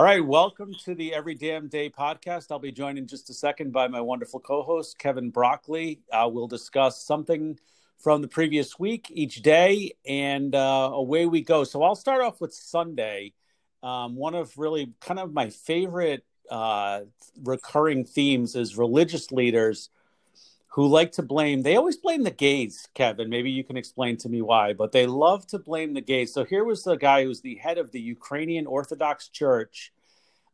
All right, welcome to the Every Damn Day podcast. I'll be joined in just a second by my wonderful co host, Kevin Broccoli. Uh, we'll discuss something from the previous week each day, and uh, away we go. So I'll start off with Sunday. Um, one of really kind of my favorite uh, recurring themes is religious leaders who like to blame they always blame the gays kevin. Maybe you can explain to me why but they love to blame the gays. So here was the guy who's the head of the ukrainian orthodox church.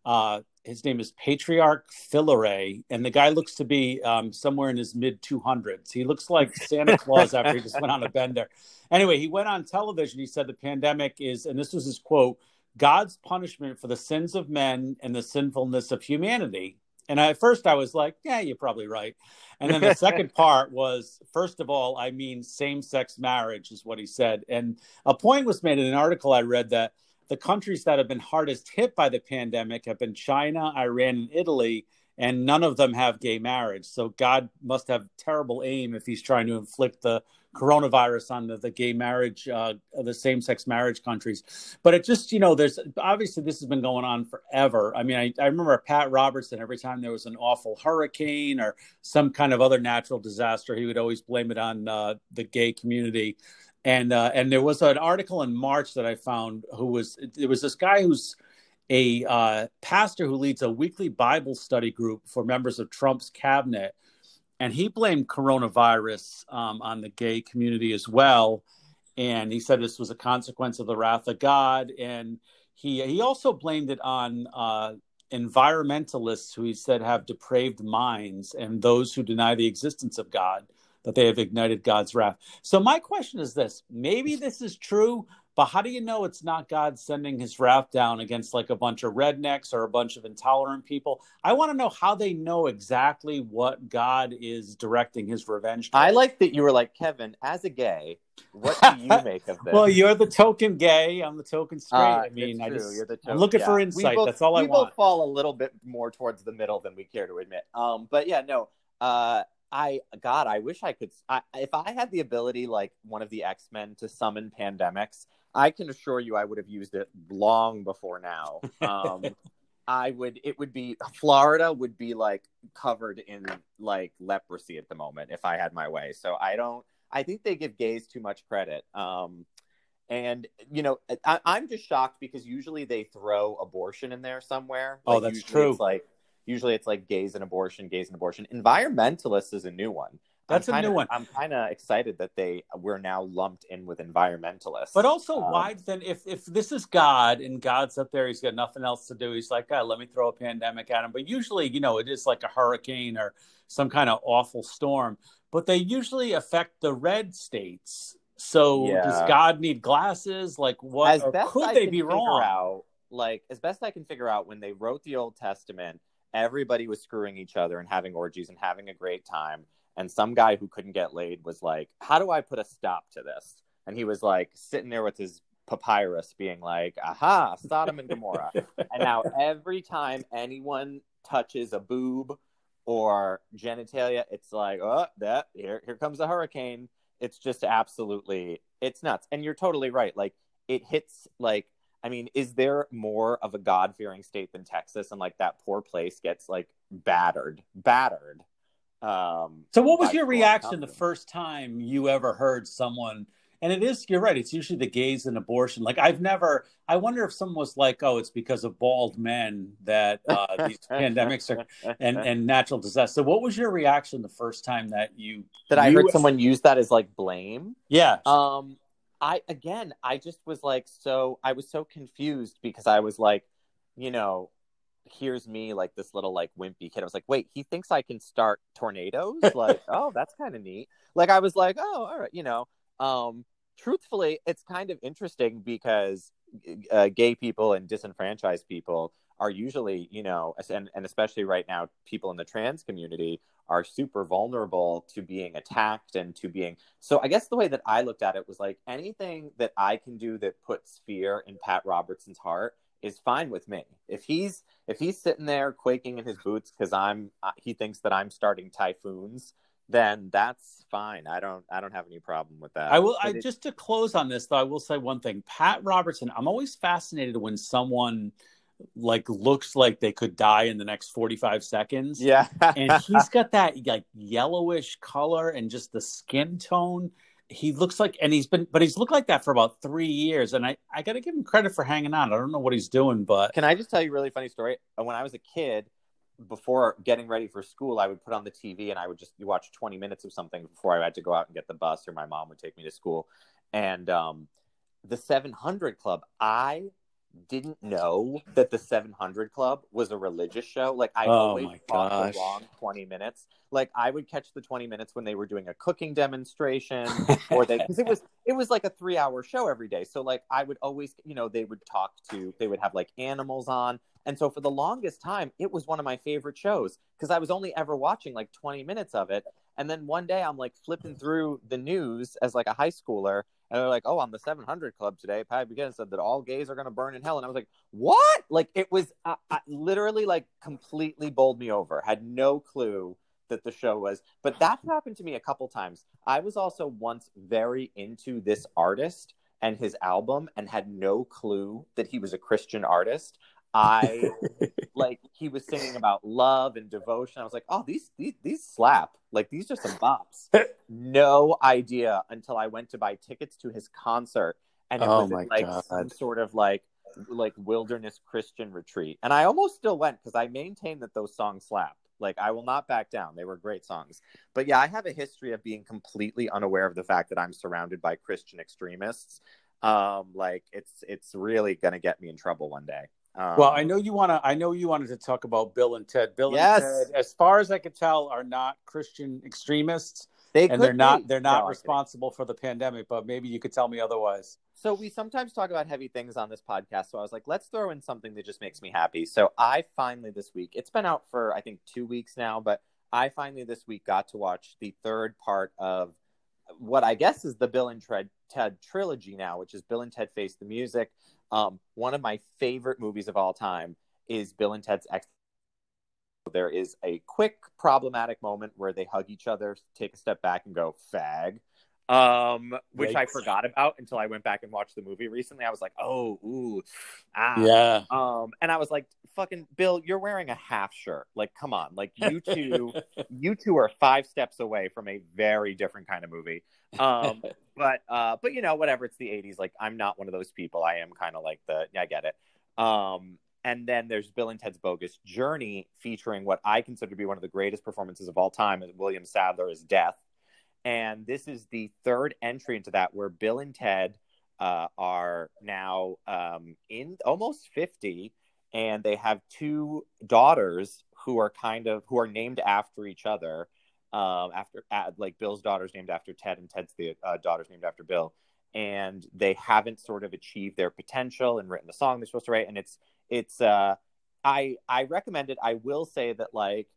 Uh, his name is patriarch Filaret, and the guy looks to be um, somewhere in his mid 200s he looks like santa claus after he just went on a bender. Anyway he went on television. He said the pandemic is and this was his quote god's punishment for the sins of men and the sinfulness of humanity and at first I was like, yeah, you're probably right. And then the second part was, first of all, I mean, same sex marriage is what he said. And a point was made in an article I read that the countries that have been hardest hit by the pandemic have been China, Iran, and Italy and none of them have gay marriage. So God must have terrible aim if he's trying to inflict the coronavirus on the, the gay marriage, uh, the same sex marriage countries. But it just, you know, there's obviously this has been going on forever. I mean, I, I remember Pat Robertson, every time there was an awful hurricane or some kind of other natural disaster, he would always blame it on uh, the gay community. And uh, and there was an article in March that I found who was there was this guy who's a uh, pastor who leads a weekly Bible study group for members of Trump's cabinet, and he blamed coronavirus um, on the gay community as well. And he said this was a consequence of the wrath of God, and he he also blamed it on uh, environmentalists who he said have depraved minds and those who deny the existence of God that they have ignited God's wrath. So my question is this: maybe this is true, but how do you know it's not God sending his wrath down against like a bunch of rednecks or a bunch of intolerant people? I want to know how they know exactly what God is directing his revenge. I like that you were like, Kevin, as a gay, what do you make of this? well, you're the token gay. I'm the token straight. Uh, I mean, I just, token, I'm looking yeah. for insight. Both, That's all I want. We both fall a little bit more towards the middle than we care to admit. Um, but yeah, no, uh, I God, I wish I could. I, if I had the ability, like one of the X Men, to summon pandemics, I can assure you I would have used it long before now. Um, I would it would be Florida would be like covered in like leprosy at the moment if I had my way. So I don't I think they give gays too much credit. Um, and you know I, am just shocked because usually they throw abortion in there somewhere. Oh, like, oh, that's true. It's like usually it's like gays and abortion, gays and abortion. Environmentalist is a new one. That's I'm a new one. I'm kind of excited that they we're now lumped in with environmentalists. But also, um, why then? If if this is God and God's up there, he's got nothing else to do. He's like, God, let me throw a pandemic at him. But usually, you know, it is like a hurricane or some kind of awful storm. But they usually affect the red states. So yeah. does God need glasses? Like what? could I they be wrong? Out, like as best I can figure out, when they wrote the Old Testament, everybody was screwing each other and having orgies and having a great time and some guy who couldn't get laid was like, "How do I put a stop to this?" And he was like sitting there with his papyrus, being like, "Aha, Sodom and Gomorrah." and now every time anyone touches a boob or genitalia, it's like, "Oh, that here here comes a hurricane." It's just absolutely it's nuts. And you're totally right. Like it hits like I mean, is there more of a God fearing state than Texas? And like that poor place gets like battered, battered um, so, what was your reaction the first time you ever heard someone? And it is, you're right. It's usually the gays and abortion. Like I've never. I wonder if someone was like, "Oh, it's because of bald men that uh, these pandemics are and and natural disasters." So, what was your reaction the first time that you that I heard someone use that as like blame? Yeah. Um. I again, I just was like, so I was so confused because I was like, you know, here's me like this little like wimpy kid. I was like, wait, he thinks I can start tornadoes? like, oh, that's kind of neat. Like I was like, oh, all right, you know. Um, truthfully, it's kind of interesting because uh, gay people and disenfranchised people are usually, you know, and, and especially right now, people in the trans community are super vulnerable to being attacked and to being. So I guess the way that I looked at it was like anything that I can do that puts fear in Pat Robertson's heart is fine with me. If he's if he's sitting there quaking in his boots because I'm uh, he thinks that I'm starting typhoons, then that's fine. I don't I don't have any problem with that. I will. I just to close on this though, I will say one thing. Pat Robertson. I'm always fascinated when someone like looks like they could die in the next 45 seconds. Yeah. and he's got that like yellowish color and just the skin tone. He looks like, and he's been, but he's looked like that for about three years. And I, I got to give him credit for hanging on. I don't know what he's doing, but Can I just tell you a really funny story? When I was a kid, before getting ready for school, I would put on the TV and I would just watch 20 minutes of something before I had to go out and get the bus or my mom would take me to school. And um, the 700 Club, I didn't know that the 700 Club was a religious show. Like I Oh always caught the wrong 20 minutes. Like I would catch the 20 minutes when they were doing a cooking demonstration or they because it was it was like a three hour show every day. So like I would always you know they would talk to they would have like animals on. And so for the longest time, it was one of my favorite shows because I was only ever watching like 20 minutes of it. And then one day I'm like flipping through the news as like a high schooler, and they're like, "Oh, on the 700 Club today, Pat Buchanan said that all gays are going to burn in hell." And I was like, "What?" Like it was uh, I, literally like completely bowled me over. Had no clue that the show was. But that happened to me a couple times. I was also once very into this artist and his album, and had no clue that he was a Christian artist. I like he was singing about love and devotion. I was like, oh, these these these slap. Like these are some bops. no idea until I went to buy tickets to his concert, and it Oh was in, like God. some sort of like like wilderness Christian retreat. And I almost still went because I maintain that those songs slapped. Like I will not back down. They were great songs. But yeah, I have a history of being completely unaware of the fact that I'm surrounded by Christian extremists. Um, like it's it's really gonna get me in trouble one day. Um, well, I know you want to. I know you wanted to talk about Bill and Ted. Bill Yes. and Ted, as far as I could tell, are not Christian extremists, they and they're not. They're not I'm responsible for the pandemic. But maybe you could tell me otherwise. So we sometimes talk about heavy things on this podcast. So I was like, let's throw in something that just makes me happy. So I finally this week, it's been out for I think two weeks now, but I finally this week got to watch the third part of what I guess is the Bill and Ted, Ted trilogy now, which is Bill and Ted Face the Music. Um, one of my favorite movies of all time is Bill and Ted's Ex. There is a quick problematic moment where they hug each other, take a step back, and go fag, um, which I forgot about until I went back and watched the movie recently. I was like, oh, ooh, ah, Yeah. um, and I was like, fucking Bill, you're wearing a half shirt. Like, come on. Like you two, you two are five steps away from a very different kind of movie. Um, but uh, but you know, whatever, it's the eighties. Like, I'm not one of those people. I am kind of like the yeah, I get it. Um, and then there's Bill and Ted's Bogus Journey, featuring what I consider to be one of the greatest performances of all time, William Sadler as Death. And this is the third entry into that, where Bill and Ted uh, are now um, in almost 50 and they have two daughters who are kind of who are named after each other um, after like bill's daughter's named after ted and ted's the uh, daughter's named after bill. And they haven't sort of achieved their potential and written the song they're supposed to write. And it's it's uh i i recommend it. I will say that like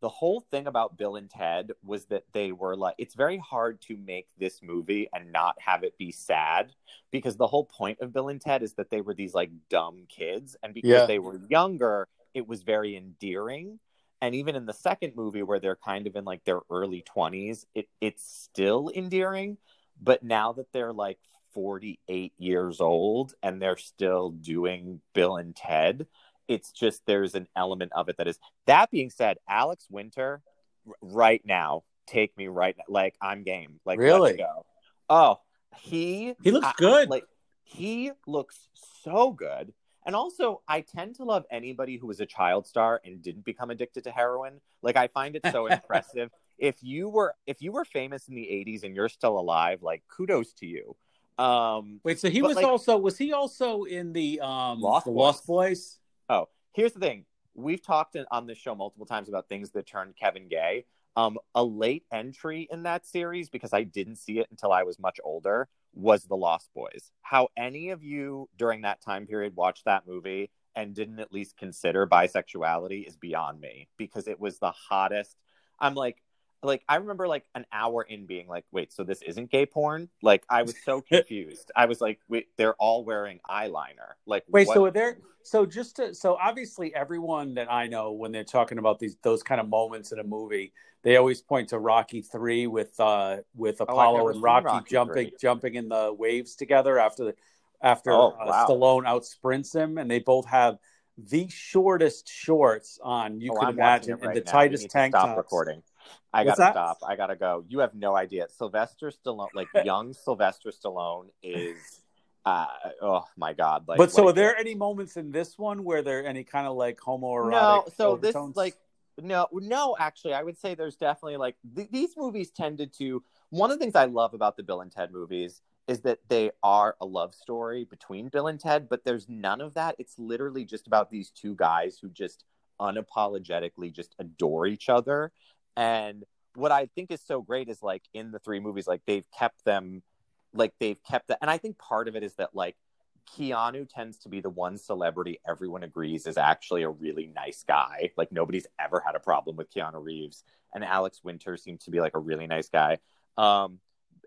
the whole thing about Bill and Ted was that they were like, it's very hard to make this movie and not have it be sad because the whole point of Bill and Ted is that they were these like dumb kids. And because Yeah. they were younger, it was very endearing. And even in the second movie, where they're kind of in like their early 20s, it, it's still endearing. But now that they're like 48 years old and they're still doing Bill and Ted, it's just there's an element of it that is that being said alex winter r- right now take me right now like i'm game. Like Really? go. Oh he He looks I- good. like he looks so good. And also i tend to love anybody who was a child star and didn't become addicted to heroin. Like i find it so impressive. If you were if you were famous in the 80s and you're still alive like kudos to you. Um Wait, so he was like- also was he also in the um Lost the Lost Boys? Oh, here's the thing. We've talked on this show multiple times about things that turned Kevin gay. Um, a late entry in that series, because I didn't see it until I was much older, was The Lost Boys. How any of you during that time period watched that movie and didn't at least consider bisexuality is beyond me because it was the hottest. I'm like, like I remember like an hour in being like, wait, so this isn't gay porn? Like I was so confused. I was like, wait, they're all wearing eyeliner. Like Wait, what- so are there so just to so obviously everyone that I know when they're talking about these those kind of moments in a movie, they always point to Rocky three with uh with Apollo never and Rocky, Rocky jumping III. jumping in the waves together after the after Oh, uh, wow. Stallone outsprints him, and they both have the shortest shorts on you Oh, could I'm imagine, it and right the now. Tightest tank stop tops. recording. I What's gotta that? stop. I gotta go. You have no idea. Sylvester Stallone, like young Sylvester Stallone, is. Uh, oh my god! Like, but so, are there any moments in this one where there are any kind of like homoerotic? No, so overtones? this like no, no. Actually, I would say there's definitely like th- these movies tended to. One of the things I love about the Bill and Ted movies is that they are a love story between Bill and Ted, but there's none of that. It's literally just about these two guys who just unapologetically just adore each other. And what I think is so great is like in the three movies, like they've kept them, like they've kept that. And I think part of it is that like Keanu tends to be the one celebrity everyone agrees is actually a really nice guy. Like nobody's ever had a problem with Keanu Reeves, and Alex Winter seems to be like a really nice guy. Um,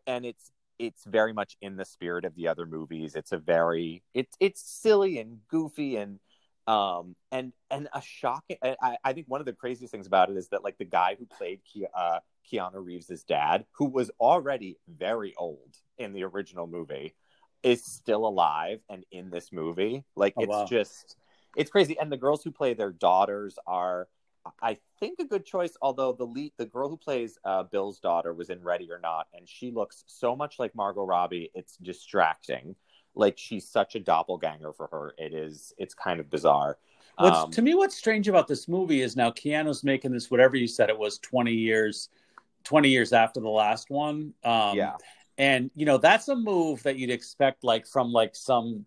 and it's it's very much in the spirit of the other movies. It's a very it's it's silly and goofy and um and and a shocking. I, I think one of the craziest things about it is that like the guy who played Ke, uh, Keanu reeves's dad, who was already very old in the original movie, is still alive and in this movie. Like Oh, it's wow. just it's crazy. And the girls who play their daughters are I think a good choice, although the lead the girl who plays uh, Bill's daughter was in Ready or Not, and she looks so much like Margot Robbie, it's distracting. Like she's such a doppelganger for her. It is it's kind of bizarre. What's, Um, to me, what's strange about this movie is now Keanu's making this, whatever you said it was, 20 years, 20 years after the last one. Um, yeah. And, you know, that's a move that you'd expect like from like some,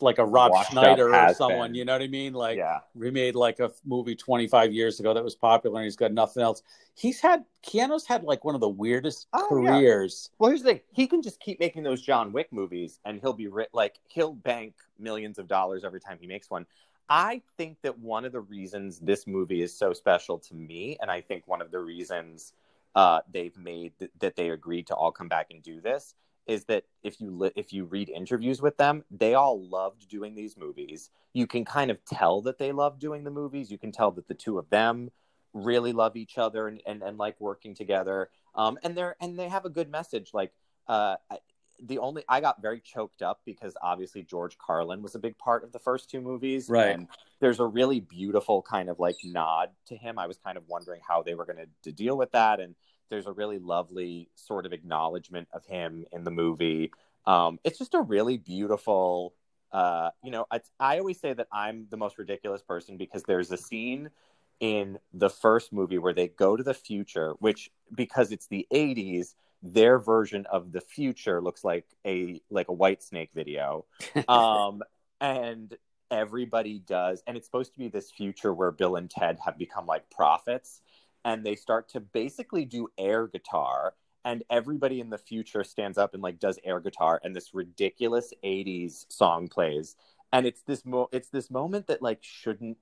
like a Rob Washed Schneider or someone, been. you know what I mean? Like, yeah. we made like a movie 25 years ago that was popular and he's got nothing else. He's had, Keanu's had like one of the weirdest Oh, yeah. careers. Well, here's the thing: he can just keep making those John Wick movies, and he'll be ri- like he'll bank millions of dollars every time he makes one. I think that one of the reasons this movie is so special to me, and I think one of the reasons uh, they've made th- that they agreed to all come back and do this is that if you li- if you read interviews with them, they all loved doing these movies. You can kind of tell that they love doing the movies. You can tell that the two of them really love each other and, and, and like working together. Um, and they're and they have a good message. Like uh, I- the only I got very choked up because obviously George Carlin was a big part of the first two movies, Right. And there's a really beautiful kind of like nod to him. I was kind of wondering how they were going to to deal with that, and there's a really lovely sort of acknowledgement of him in the movie. Um, it's just a really beautiful. Uh, you know, it's, I always say that I'm the most ridiculous person because there's a scene in the first movie where they go to the future, which because it's the 80s, their version of the future looks like a like a Whitesnake video. Um and everybody does and it's supposed to be this future where Bill and Ted have become like prophets and they start to basically do air guitar and everybody in the future stands up and like does air guitar and this ridiculous 80s song plays and it's this mo- it's this moment that like shouldn't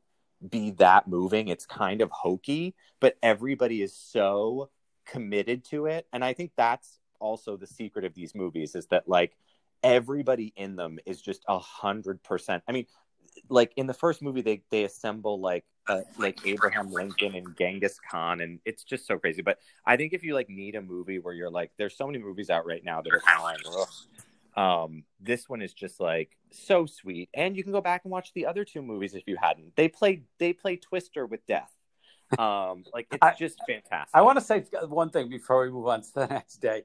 be that moving. It's kind of hokey, but everybody is so committed to it. And I think that's also the secret of these movies is that like everybody in them is just a hundred percent. I mean, like in the first movie, they they assemble like uh, like Abraham Lincoln and Genghis Khan, and it's just so crazy. But I think if you like need a movie where you're like, there's so many movies out right now that are kind of like, ugh. Um, this one is just like so sweet, and you can go back and watch the other two movies if you hadn't. They play they play Twister with death. Um, like it's I- just fantastic. I want to say one thing before we move on to the next day.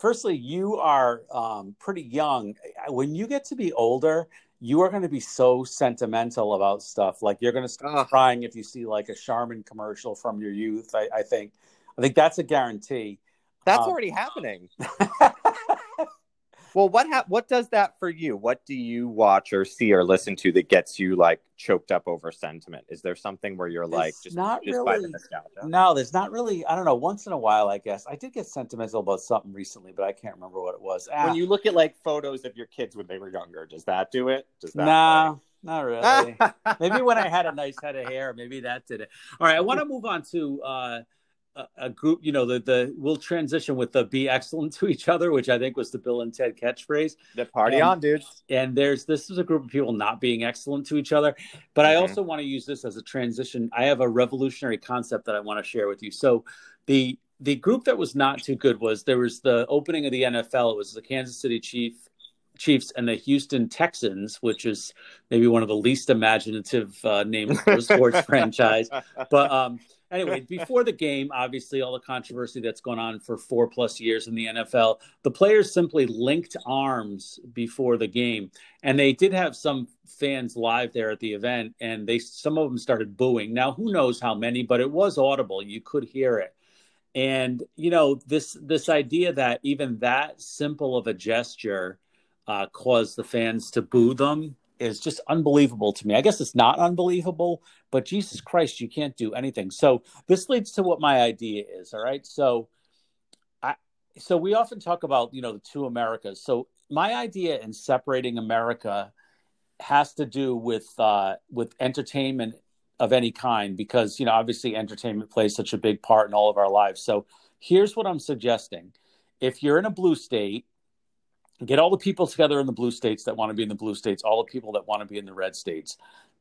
Firstly, you are um, pretty young. When you get to be older, you are going to be so sentimental about stuff. Like you're going to start Ugh. crying if you see like a Charmin commercial from your youth. I, I think. I think that's a guarantee. That's um, already happening. Well, what ha- what does that for you? What do you watch or see or listen to that gets you like choked up over sentiment? Is there something where you're like just not just by the really- nostalgia? no, there's not really. I don't know. Once in a while, I guess I did get sentimental about something recently, but I can't remember what it was. Ah, When you look at like photos of your kids when they were younger, does that do it? Does that? no, not really. maybe when I had a nice head of hair, maybe that did it. All right, I want to move on to uh, a, group. You know, the the we'll transition with the "be excellent to each other," which I think was the Bill and Ted catchphrase. the party Um, on, dudes. And there's this is a group of people not being excellent to each other, but I Mhm. also want to use this as a transition. I have a revolutionary concept that I want to share with you. So the the group that was not too good was there was the opening of the NFL. It was the Kansas City Chief Chiefs and the Houston Texans, which is maybe one of the least imaginative uh, names for a sports franchise. But um, anyway, before the game, obviously all the controversy that's gone on for four plus years in the NFL, the players simply linked arms before the game, and they did have some fans live there at the event, and they some of them started booing. Now, who knows how many, but it was audible; you could hear it. And you know this this idea that even that simple of a gesture uh, caused the fans to boo them is just unbelievable to me. I guess it's not unbelievable, but Jesus Christ, you can't do anything. So this leads to what my idea is. All right. So I so we often talk about, you know, the two Americas. So my idea in separating America has to do with uh with entertainment of any kind because, you know, obviously entertainment plays such a big part in all of our lives. So here's what I'm suggesting. If you're in a blue state get all the people together in the blue states that want to be in the blue states, all the people that want to be in the red states.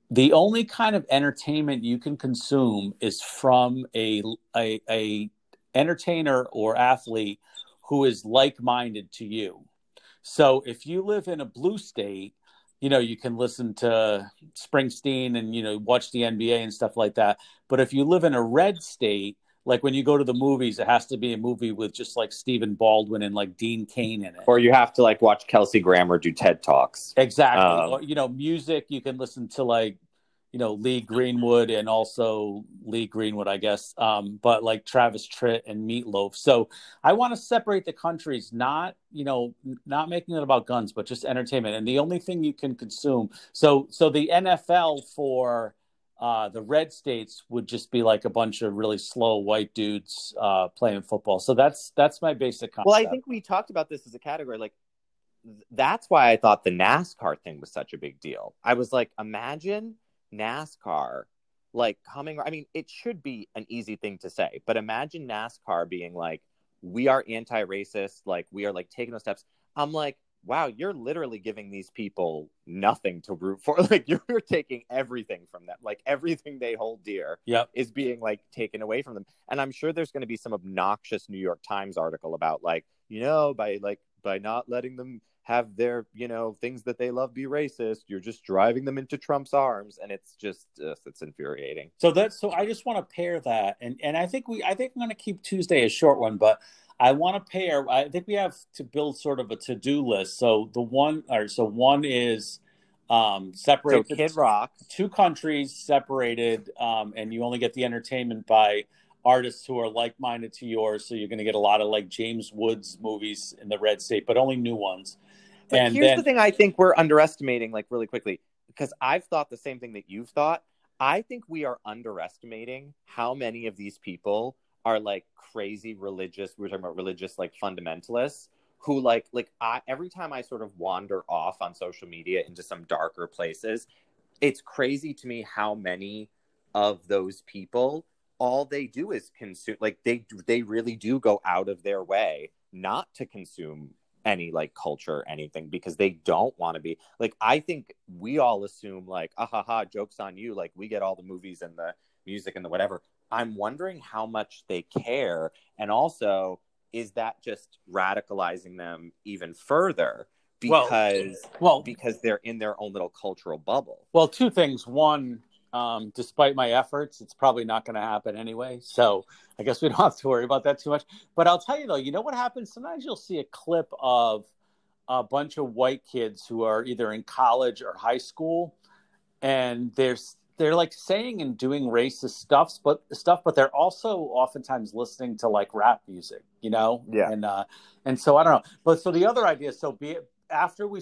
The only kind of entertainment you can consume is from a, a, a entertainer or athlete who is like-minded to you. So if you live in a blue state, you know, you can listen to Springsteen and, you know, watch the NBA and stuff like that. But if you live in a red state, like when you go to the movies, it has to be a movie with just like Stephen Baldwin and like Dean Cain in it. Or you have to like watch Kelsey Grammer do TED Talks. Exactly. Um, or, you know, music, you can listen to like, you know, Lee Greenwood and also Lee Greenwood, I guess, um, but like Travis Tritt and Meatloaf. So I want to separate the countries, not, you know, not making it about guns, but just entertainment. And the only thing you can consume. So, so the NFL for, uh, the red states would just be like a bunch of really slow white dudes uh, playing football. So that's that's my basic concept. Well, I think we talked about this as a category. Like that's why I thought the NASCAR thing was such a big deal. I was like, imagine NASCAR like coming. I mean, it should be an easy thing to say, but imagine NASCAR being like, we are anti-racist. Like we are like taking those steps. I'm like, wow, you're literally giving these people nothing to root for. Like you're taking everything from them. Like everything they hold dear yep. is being like taken away from them. And I'm sure there's going to be some obnoxious New York Times article about like, you know, by like by not letting them have their, you know, things that they love be racist, you're just driving them into Trump's arms and it's just uh, it's infuriating. So that's so I just want to pair that and and I think we I think I'm going to keep Tuesday a short one, but I want to pair. I think we have to build sort of a to do list. So the one, or so one is um, separated. So Kid Rock, two countries separated, um, and you only get the entertainment by artists who are like minded to yours. So you're going to get a lot of like James Woods movies in the red state, but only new ones. But and here's then, the thing: I think we're underestimating, like really quickly, because I've thought the same thing that you've thought. I think we are underestimating how many of these people are like crazy religious we're talking about religious like fundamentalists who like like I every time I sort of wander off on social media into some darker places, it's crazy to me how many of those people all they do is consume like they they really do go out of their way not to consume any like culture or anything because they don't want to be like I think we all assume like ah ha ha jokes on you like we get all the movies and the music and the whatever I'm wondering how much they care. And also, is that just radicalizing them even further? Because well, well because they're in their own little cultural bubble. Well, two things. One, um, despite my efforts, it's probably not going to happen anyway. So I guess we don't have to worry about that too much. But I'll tell you though, you know what happens? Sometimes you'll see a clip of a bunch of white kids who are either in college or high school, and there's they're like saying and doing racist stuff, but stuff, but they're also oftentimes listening to like rap music, you know? Yeah. And uh, and so I don't know, but so the other idea, so be it after we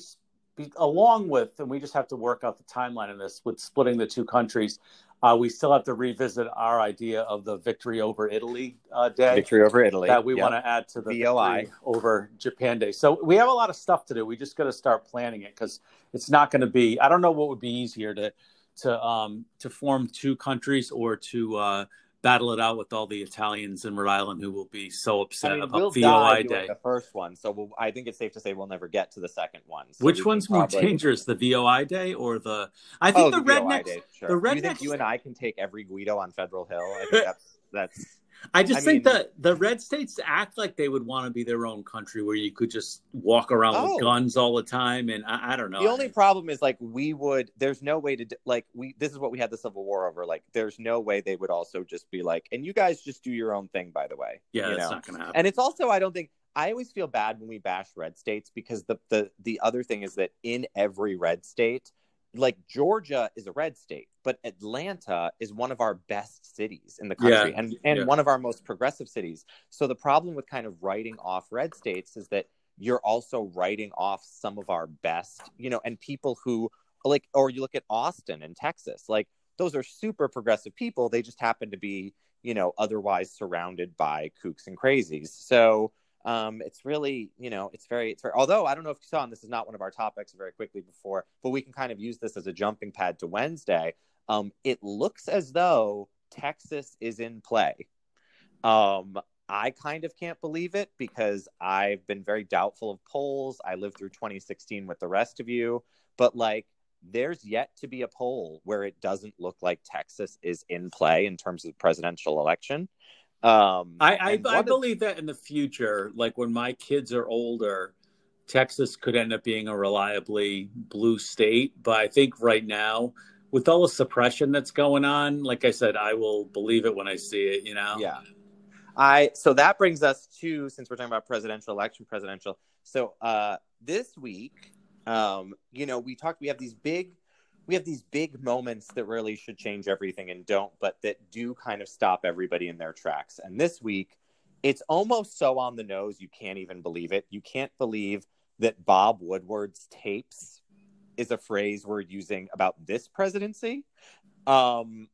be, along with, and we just have to work out the timeline of this with splitting the two countries. Uh, we still have to revisit our idea of the victory over Italy uh, day. Victory over Italy that we yep. want to add to the VOI over Japan day. So we have a lot of stuff to do. We just got to start planning it because it's not going to be. I don't know what would be easier to to um, to form two countries or to uh, battle it out with all the Italians in Rhode Island who will be so upset I mean, about we'll VOI Day. The first one, so we'll, I think it's safe to say we'll never get to the second one. So Which one's more probably... dangerous, the VOI Day or the? I think oh, the, the rednecks. Day, sure. The rednecks. You you and I can take every Guido on Federal Hill? I think that's that's. I just I think mean, that the red states act like they would want to be their own country where you could just walk around oh, with guns all the time. And I, I don't know. The only problem is like we would, there's no way to, like, we, this is what we had the Civil War over. Like, there's no way they would also just be like, and you guys just do your own thing, by the way. Yeah, you that's know? not going to happen. And it's also, I don't think, I always feel bad when we bash red states because the, the, the other thing is that in every red state, like Georgia is a red state, but Atlanta is one of our best cities in the country yeah. and, and yeah. one of our most progressive cities. So the problem with kind of writing off red states is that you're also writing off some of our best, you know, and people who like, or you look at Austin and Texas, like those are super progressive people. They just happen to be, you know, otherwise surrounded by kooks and crazies. So, um, it's really, you know, it's very, it's very, although I don't know if you saw, and this is not one of our topics very quickly before, but we can kind of use this as a jumping pad to Wednesday. Um, it looks as though Texas is in play. Um, I kind of can't believe it because I've been very doubtful of polls. I lived through 2016 with the rest of you, but like, there's yet to be a poll where it doesn't look like Texas is in play in terms of the presidential election. Um, I I, I believe that in the future, like when my kids are older, Texas could end up being a reliably blue state. But I think right now, with all the suppression that's going on, like I said, I will believe it when I see it. You know? Yeah. I so that brings us to since we're talking about presidential election, presidential. So uh, this week, um, you know, we talked. We have these big we have these big moments that really should change everything and don't, but that do kind of stop everybody in their tracks. And this week, it's almost so on the nose you can't even believe it. You can't believe that Bob Woodward's tapes is a phrase we're using about this presidency. Um,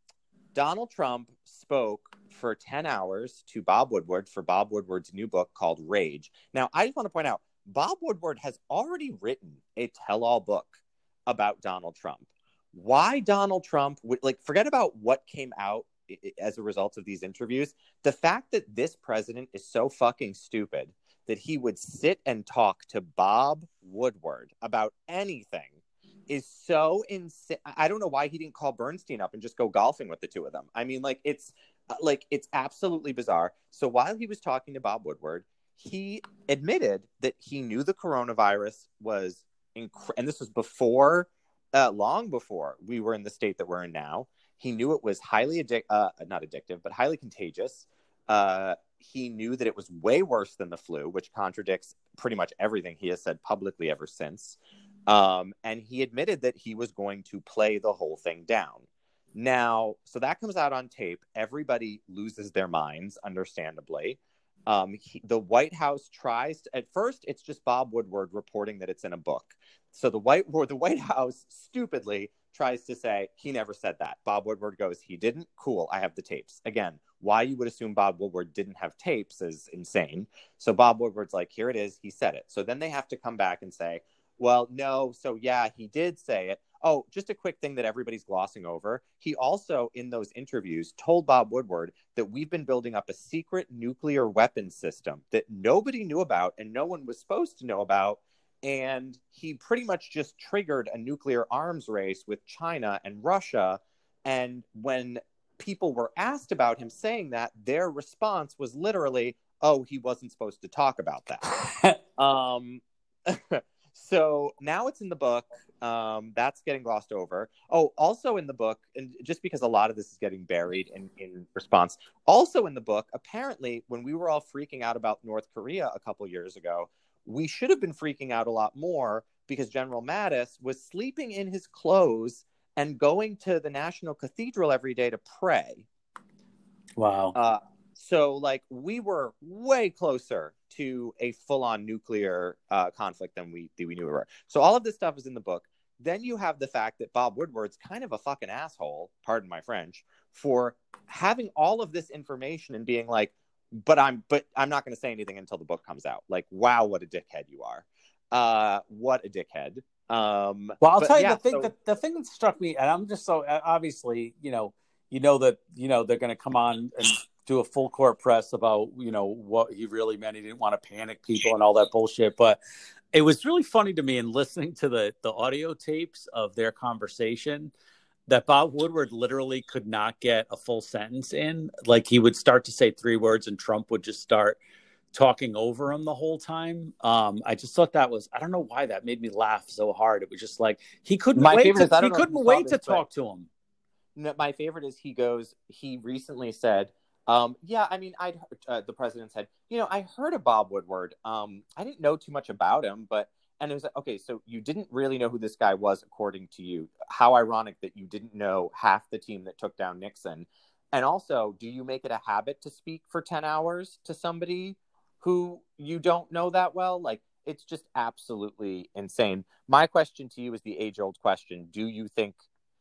Donald Trump spoke for 10 hours to Bob Woodward for Bob Woodward's new book called Rage. Now, I just want to point out Bob Woodward has already written a tell all book about Donald Trump why Donald Trump would like forget about what came out as a result of these interviews. The fact that this president is so fucking stupid that he would sit and talk to Bob Woodward about anything is so insane. I don't know why he didn't call Bernstein up and just go golfing with the two of them. I mean, like it's uh, like it's absolutely bizarre. So while he was talking to Bob Woodward, he admitted that he knew the coronavirus was and this was before uh, long before we were in the state that we're in now. He knew it was highly uh, not addictive, but highly contagious. Uh, he knew that it was way worse than the flu, which contradicts pretty much everything he has said publicly ever since. Um, and he admitted that he was going to play the whole thing down. Now, so that comes out on tape. Everybody loses their minds, understandably. Um, he, the White House tries to, at first, it's just Bob Woodward reporting that it's in a book. So the White the White House stupidly tries to say he never said that. Bob Woodward goes, he didn't. Cool, I have the tapes. Again, why you would assume Bob Woodward didn't have tapes is insane. So Bob Woodward's like, here it is, he said it. So then they have to come back and say, well, no, so yeah, he did say it. Oh, just a quick thing that everybody's glossing over. He also, in those interviews, told Bob Woodward that we've been building up a secret nuclear weapon system that nobody knew about and no one was supposed to know about and he pretty much just triggered a nuclear arms race with China and Russia. And when people were asked about him saying that, their response was literally, "Oh, he wasn't supposed to talk about that." um, so now it's in the book. Um, that's getting glossed over. Oh, also in the book, and just because a lot of this is getting buried in, in response, also in the book, apparently, when we were all freaking out about North Korea a couple years ago, we should have been freaking out a lot more because General Mattis was sleeping in his clothes and going to the National Cathedral every day to pray. Wow. Uh, so, like, we were way closer to a full-on nuclear uh, conflict than we than we knew we were. So, all of this stuff is in the book. Then you have the fact that Bob Woodward's kind of a fucking asshole, pardon my French, for having all of this information and being like, but I'm but I'm not going to say anything until the book comes out. Like, wow, what a dickhead you are! Uh, what a dickhead. Um, well, I'll tell you yeah, the thing. So... The, the thing that struck me, and I'm just so obviously, you know, you know that you know they're going to come on and do a full court press about you know what he really meant. He didn't want to panic people and all that bullshit. But it was really funny to me in listening to the the audio tapes of their conversation that Bob Woodward literally could not get a full sentence in. Like he would start to say three words and Trump would just start talking over him the whole time. Um, I just thought that was I don't know why that made me laugh so hard. It was just like he couldn't My wait to, he couldn't wait this, to talk to him. No, my favorite is he goes. He recently said, um, "Yeah, I mean, I uh, the president said, you know, I heard of Bob Woodward. Um, I didn't know too much about him, but and it was like, okay, so you didn't really know who this guy was, according to you. How ironic that you didn't know half the team that took down Nixon. And also, do you make it a habit to speak for ten hours to somebody who you don't know that well? Like, it's just absolutely insane. My question to you is the age old question: Do you think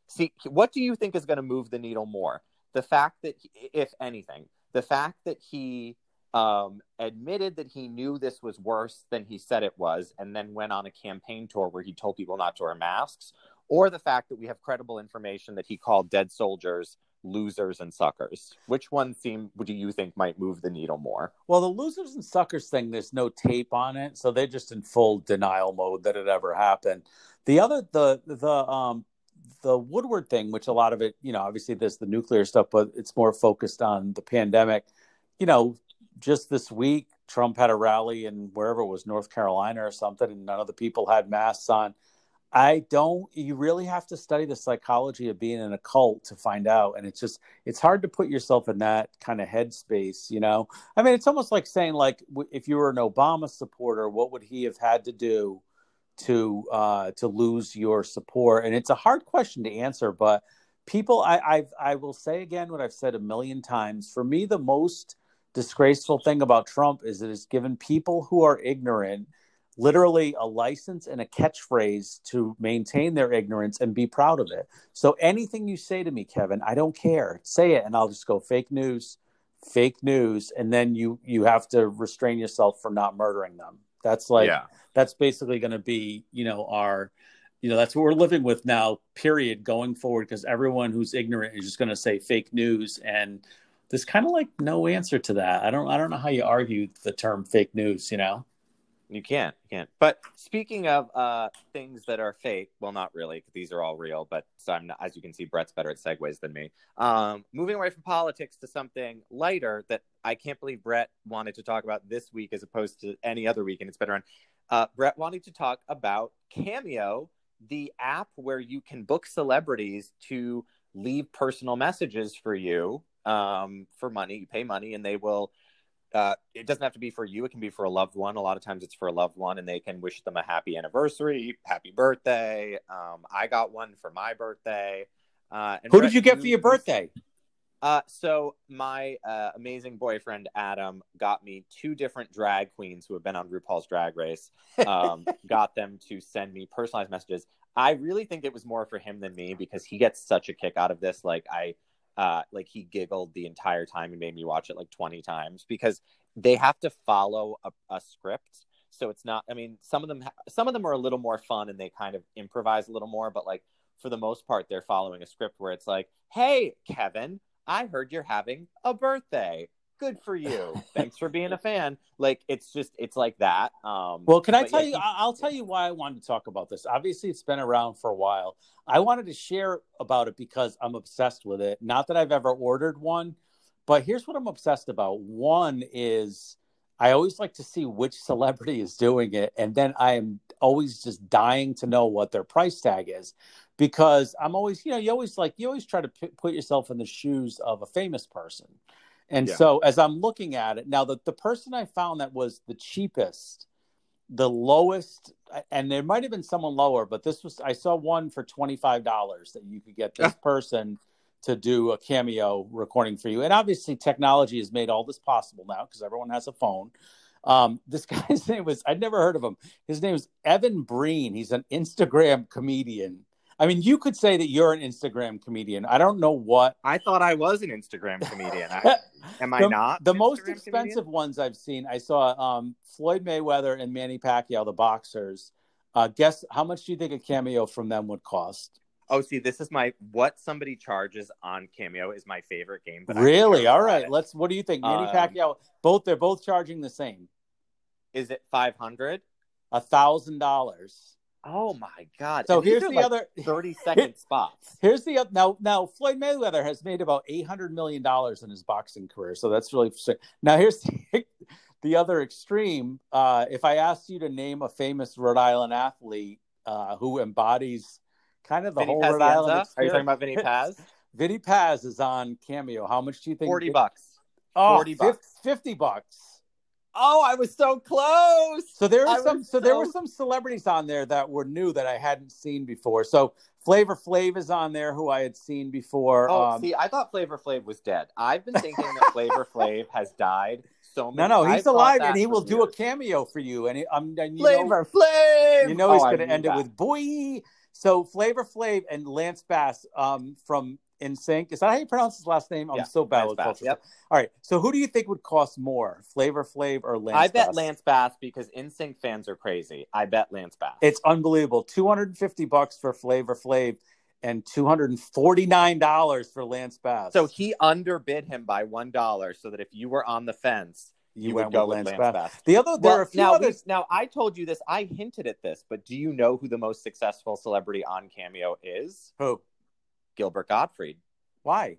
See, what do you think is going to move the needle more? The fact that, he- if anything, the fact that he um, admitted that he knew this was worse than he said it was, and then went on a campaign tour where he told people not to wear masks, or the fact that we have credible information that he called dead soldiers losers and suckers. Which one seem do you think might move the needle more? Well, the losers and suckers thing, there's no tape on it, so they're just in full denial mode that it ever happened. The other, the the um the Woodward thing, which a lot of it, you know, obviously there's the nuclear stuff, but it's more focused on the pandemic. You know, just this week, Trump had a rally in wherever it was, North Carolina or something, and none of the people had masks on. I don't. You really have to study the psychology of being in a cult to find out, and it's just it's hard to put yourself in that kind of headspace. You know, I mean, it's almost like saying like if you were an Obama supporter, what would he have had to do to uh, to lose your support? And it's a hard question to answer, but people, I I've, I will say again what I've said a million times. For me, the most disgraceful thing about Trump is that it's given people who are ignorant literally a license and a catchphrase to maintain their ignorance and be proud of it. So anything you say to me, Kevin, I don't care. Say it and I'll just go fake news, fake news, and then you you have to restrain yourself from not murdering them. That's like that's basically going to be, you know, our you know, that's what we're living with now, period, going forward because everyone who's ignorant is just going to say fake news and there's kind of like no answer to that. I don't I don't know how you argue the term fake news, you know. You can't, you can't. But speaking of uh, things that are fake, well, not really, 'cause these are all real. But so I'm not, as you can see, Brett's better at segues than me. Um, moving away from politics to something lighter that I can't believe Brett wanted to talk about this week as opposed to any other week, and it's been around. Uh, Brett wanted to talk about Cameo, the app where you can book celebrities to leave personal messages for you um, for money. You pay money, and they will uh, it doesn't have to be for you. It can be for a loved one. A lot of times it's for a loved one, and they can wish them a happy anniversary, happy birthday. Um, I got one for my birthday. Uh, and Who did you get for your birthday? Uh, so my uh, amazing boyfriend Adam got me two different drag queens who have been on RuPaul's Drag Race. Um, got them to send me personalized messages. I really think it was more for him than me because he gets such a kick out of this. Like I, uh, like he giggled the entire time and made me watch it like twenty times because they have to follow a, a script. So it's not. I mean, some of them, ha- some of them are a little more fun and they kind of improvise a little more. But like for the most part, they're following a script where it's like, "Hey, Kevin, I heard you're having a birthday. Good for you. Thanks for being a fan." Like it's just it's like that. Um, Well, can I tell yeah, you? I'll tell you why I wanted to talk about this. Obviously, it's been around for a while. I wanted to share about it because I'm obsessed with it. Not that I've ever ordered one, but here's what I'm obsessed about. One is I always like to see which celebrity is doing it, and then I am always just dying to know what their price tag is because I'm always, you know, you always like you always try to p- put yourself in the shoes of a famous person. And Yeah. so as I'm looking at it now, the, the person I found that was the cheapest, the lowest, and there might have been someone lower, but this was I saw one for twenty five dollars that you could get this person to do a cameo recording for you. And obviously, technology has made all this possible now because everyone has a phone. Um, this guy's name was I'd never heard of him. His name is Evan Breen. He's an Instagram comedian. I mean, you could say that you're an Instagram comedian. I don't know what I thought I was an Instagram comedian. I, am I the, not? the most Instagram expensive comedian? ones I've seen. I saw um, Floyd Mayweather and Manny Pacquiao, the boxers. Uh, guess how much do you think a cameo from them would cost? Oh, see, this is my what somebody charges on Cameo is my favorite game. Really? All right. it. Let's. What do you think, Manny Um, Pacquiao? Both. They're both charging the same, Is it five hundred? a thousand dollars. Oh my god! So And here's the like, other. thirty second spots. Here's the oth- now. Now Floyd Mayweather has made about eight hundred million dollars in his boxing career, so that's really. Now here's the, the other extreme. Uh, if I asked you to name a famous Rhode Island athlete uh, who embodies kind of the Vinny whole Rhode Island Pazienza? Are you talking about Vinny Paz? Vinny Paz is on Cameo. How much do you think? Forty bucks. Oh, 40 bucks. Fifty bucks. Oh, I was so close. So there I were some. was So, there were some celebrities on there that were new that I hadn't seen before. So Flavor Flav is on there, who I had seen before. Oh, um, see, I thought Flavor Flav was dead. I've been thinking that Flavor Flav has died so no, many. no, I've he's alive, and he for will do a cameo for you. And, he, um, and you know, Flavor Flav. you know he's Oh, going to knew end it with boy. So Flavor Flav and Lance Bass um, from NSYNC. Is that how you pronounce his last name? I'm Yeah, so bad with culture. yep. All right. So who do you think would cost more, Flavor Flav or Lance? I bet Bass? Lance Bass because NSYNC fans are crazy. I bet Lance Bass. It's unbelievable. 250 bucks for Flavor Flav and $249 for Lance Bass. so he underbid him by one dollar, so that if you were on the fence, you, you, went would go with Lance, Lance Bass. Bass. The other there Well, are a few now, we- others. now I told you this. I hinted at this, but do you know who the most successful celebrity on Cameo is? Who? Gilbert Gottfried. Why?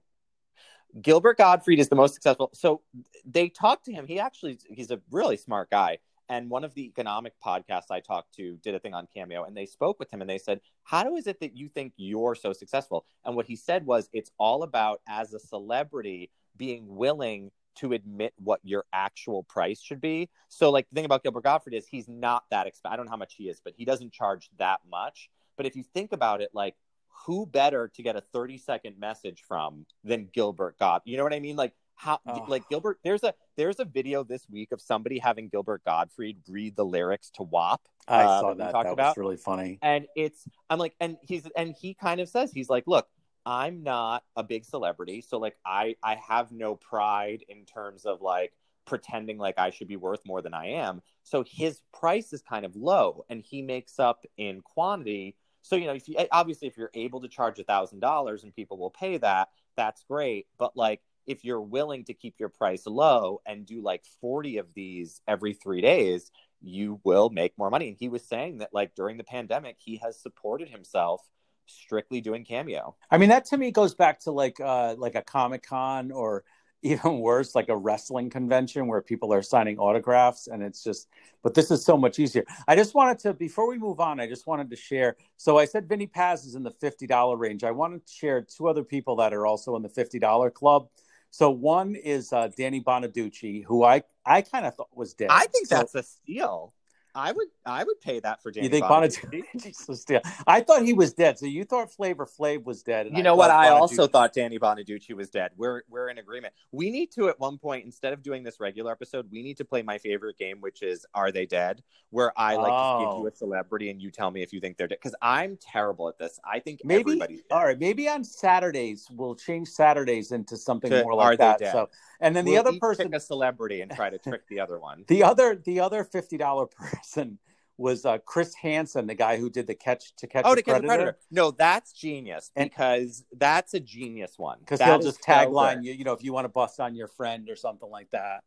Gilbert Gottfried is the most successful. So they talked to him. He actually he's a really smart guy. And one of the economic podcasts I talked to did a thing on Cameo, and they spoke with him and they said, "How is it that you think you're so successful?" And what he said was, "It's all about as a celebrity being willing to admit what your actual price should be." So, like the thing about Gilbert Gottfried is he's not that expensive. I don't know how much he is, but he doesn't charge that much. But if you think about it, like who better to get a 30 second message from than Gilbert God? You know what I mean? Like how Oh. like Gilbert there's a there's a video this week of somebody having Gilbert Gottfried read the lyrics to WAP. I uh, saw that we that. That about. was really funny. And it's I'm like and he's and he kind of says he's like, "Look, I'm not a big celebrity, so like I I have no pride in terms of like pretending like I should be worth more than I am. So his price is kind of low and he makes up in quantity. So you know, if you obviously if you're able to charge a thousand dollars and people will pay that, that's great. But like if you're willing to keep your price low and do like 40 of these every three days, you will make more money. And he was saying that like during the pandemic, he has supported himself strictly doing cameo. I mean, that to me goes back to like uh, like a Comic Con or even worse, like a wrestling convention where people are signing autographs, and it's just. But this is so much easier. I just wanted to before we move on. I just wanted to share. So I said Vinny Paz is in the fifty dollar range. I wanted to share two other people that are also in the fifty dollar club. So one is uh, Danny Bonaduce, who I I kind of thought was dead. I think So- that's a steal. I would I would pay that for Danny. You think Bonaduce. Bonaduce was dead? I thought he was dead. So you thought Flavor Flav was dead. and You know what? I Bonaduce- also thought Danny Bonaduce was dead. We're we're in agreement. We need to at one point instead of doing this regular episode, we need to play my favorite game, which is Are They Dead? Where I like just give Oh. you a celebrity and you tell me if you think they're dead. Because I'm terrible at this. I think maybe everybody's dead. all right maybe on saturdays we'll change saturdays into something To more Are like They that Dead? so and then the We'll other person a celebrity and try to trick the other one. the other the other $50 person was uh, chris hansen the guy who did the catch to catch Oh, to catch a predator predator. No, that's genius And- because that's a genius one. because he'll just tagline you you know if you want to bust on your friend or something like that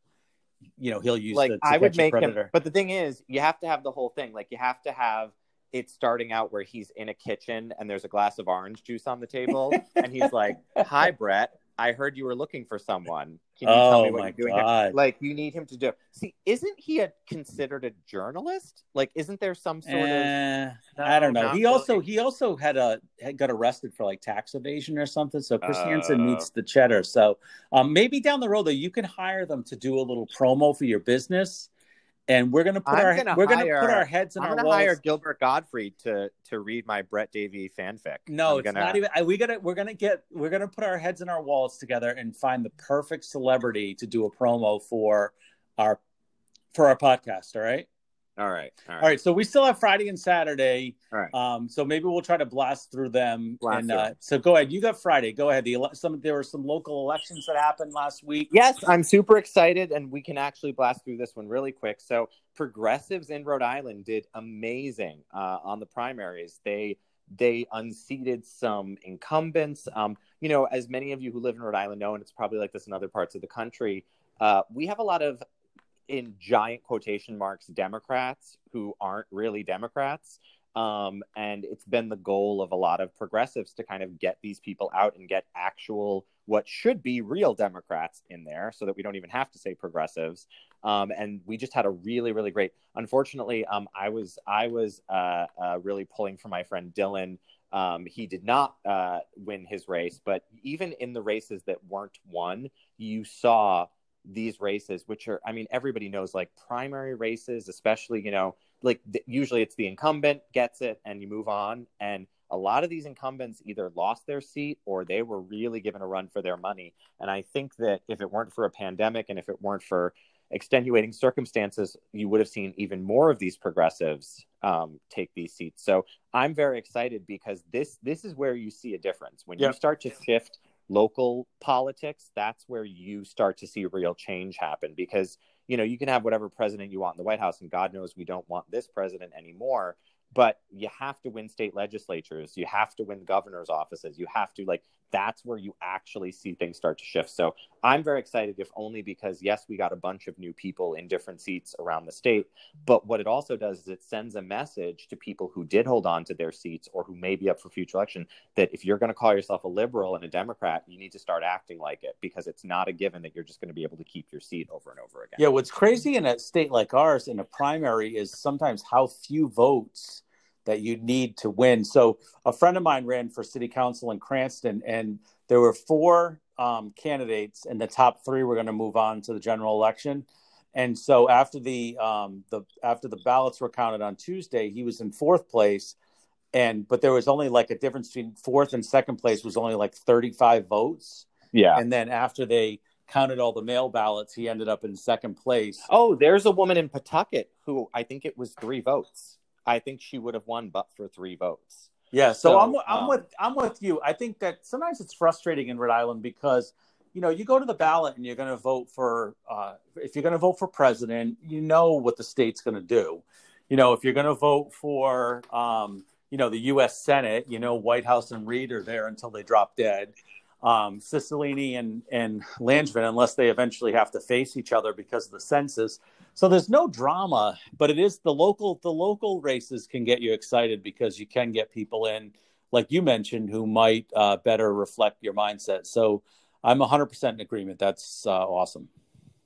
you know he'll use like the To I would make him. predator But the thing is, you have to have the whole thing. Like you have to have it starting out where he's in a kitchen and there's a glass of orange juice on the table, and he's like, "Hi, Brett. I heard you were looking for someone. Can you tell me oh what my you're doing here?" god Like you need him to do. See, isn't he a considered a journalist? Like, isn't there some sort of? Eh, I don't know. not He also really. he also had a had got arrested for like tax evasion or something. So Chris Oh. Hansen needs the cheddar. So um, maybe down the road though, you can hire them to do a little promo for your business, and we're gonna put I'm our gonna we're gonna put our heads in I'm our gonna walls. hire Gilbert Gottfried to to read my Brett Davy fanfic. No, I'm it's gonna- not even. I, we gotta. We're gonna get. We're gonna put our heads in our wallets together and find the perfect celebrity to do a promo for our for our podcast. All right. All right, all right, All right. So we still have Friday and Saturday. all right. Um, so maybe we'll try to blast through them. Blast and through uh, so go ahead. You got Friday. Go ahead. The ele- some there were some local elections that happened last week. Yes, I'm super excited, and we can actually blast through this one really quick. So, progressives in Rhode Island did amazing uh, on the primaries. They they unseated some incumbents. Um, you know, as many of you who live in Rhode Island know, and it's probably like this in other parts of the country, uh, we have a lot of in giant quotation marks Democrats who aren't really Democrats. Um, and it's been the goal of a lot of progressives to kind of get these people out and get actual, what should be real Democrats in there so that we don't even have to say progressives. Um, and we just had a really, really great, unfortunately, um, I was, I was uh, uh, really pulling for my friend Dylan. Um, he did not uh, win his race, but even in the races that weren't won, you saw these races, which are, I mean, everybody knows like primary races, especially, you know, like th- usually it's the incumbent gets it and you move on. And a lot of these incumbents either lost their seat or they were really given a run for their money. And I think that if it weren't for a pandemic and if it weren't for extenuating circumstances, you would have seen even more of these progressives um, take these seats. So I'm very excited because this this is where you see a difference when yep. you start to shift local politics. That's where you start to see real change happen because you know you can have whatever president you want in the White House, and God knows we don't want this president anymore but you have to win state legislatures you have to win governor's offices you have to like that's where you actually see things start to shift. So i'm very excited if only because yes we got a bunch of new people in different seats around the state but what it also does is it sends a message to people who did hold on to their seats or who may be up for future election that if you're going to call yourself a liberal and a democrat you need to start acting like it because it's not a given that you're just going to be able to keep your seat over and over again. Yeah what's crazy in a state like ours in a primary is sometimes how few votes that you need to win. So a friend of mine ran for city council in Cranston, and there were four um, candidates, and the top three were going to move on to the general election. And so after the um, the after the ballots were counted on Tuesday, he was in fourth place, and but there was only like a difference between fourth and second place was only like thirty five votes. Yeah, and then after they counted all the mail ballots, he ended up in second place. Oh, there's a woman in Pawtucket who I think it was three votes. I think she would have won, but for three votes. Yeah, so, so I'm I'm um, with I'm with you. I think that sometimes it's frustrating in Rhode Island because you know you go to the ballot and you're going to vote for uh, if you're going to vote for president, you know what the state's going to do. You know if you're going to vote for um, you know the U.S. Senate, you know Whitehouse and Reed are there until they drop dead. Um, Cicilline and and Langevin, unless they eventually have to face each other because of the census, so there's no drama, but it is the local the local races can get you excited because you can get people in, like you mentioned, who might uh, better reflect your mindset. So I'm 100% in agreement. That's uh, awesome.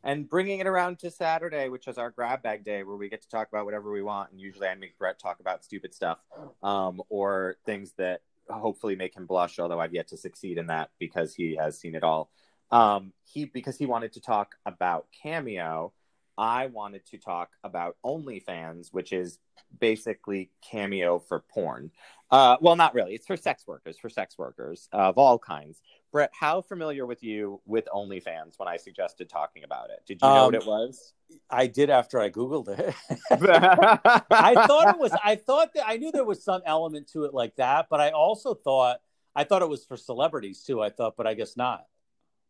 And bringing it around to Saturday, which is our grab bag day, where we get to talk about whatever we want. And usually I make Brett talk about stupid stuff um, or things that hopefully make him blush, although I've yet to succeed in that because he has seen it all. Um, he because he wanted to talk about Cameo I wanted to talk about OnlyFans, which is basically Cameo for porn. Uh, well, not really. It's for sex workers, for sex workers of all kinds. Brett, how familiar with you with OnlyFans when I suggested talking about it? Did you know um, what it was? I did after I Googled it. I thought it was, I thought that I knew there was some element to it like that, but I also thought, I thought it was for celebrities too. I thought, but I guess not.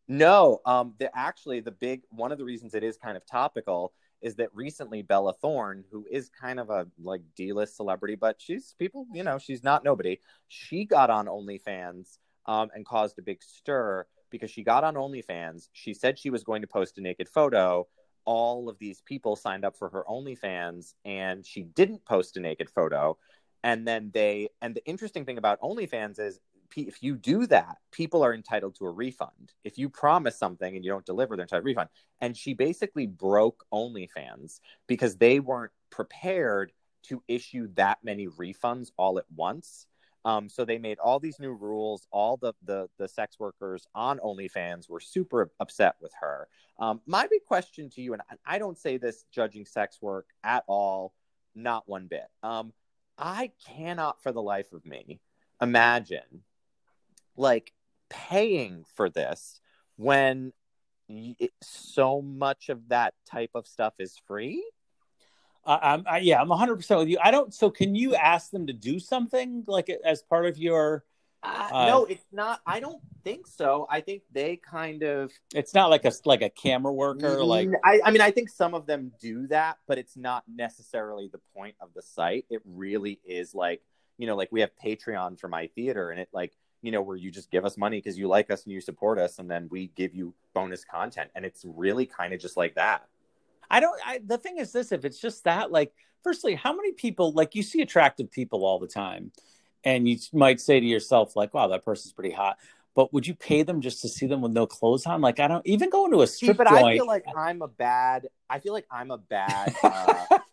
No, um, the actually the big one of the reasons it is kind of topical is that recently Bella Thorne, who is kind of a like D-list celebrity, but she's people, you know, she's not nobody. She got on OnlyFans um, and caused a big stir because she got on OnlyFans. She said she was going to post a naked photo. All of these people signed up for her OnlyFans, and she didn't post a naked photo. And then they, and the interesting thing about OnlyFans is if you do that, people are entitled to a refund. If you promise something and you don't deliver, they're entitled to a refund. And she basically broke OnlyFans because they weren't prepared to issue that many refunds all at once. Um, so they made all these new rules. All the, the the sex workers on OnlyFans were super upset with her. Um, my big question to you, and I don't say this judging sex work at all, not one bit. Um, I cannot, for the life of me, imagine like paying for this when it, so much of that type of stuff is free? Uh, I'm, I, yeah, I'm 100 percent with you. I don't. So, can you ask them to do something like as part of your? Uh, uh, no, it's not. I don't think so. I think they kind of. It's not like a like a camera worker. Like I, I mean, I think some of them do that, but it's not necessarily the point of the site. It really is like you know, like we have Patreon for my theater, and it like you know, where you just give us money because you like us and you support us, and then we give you bonus content. And it's really kind of just like that. I don't. I, the thing is this: if it's just that, like, firstly, how many people like you see attractive people all the time, and you might say to yourself, like, "Wow, that person's pretty hot." But would you pay them just to see them with no clothes on? Like, I don't even go into a strip but joint. I feel like I'm a bad. I feel like I'm a bad.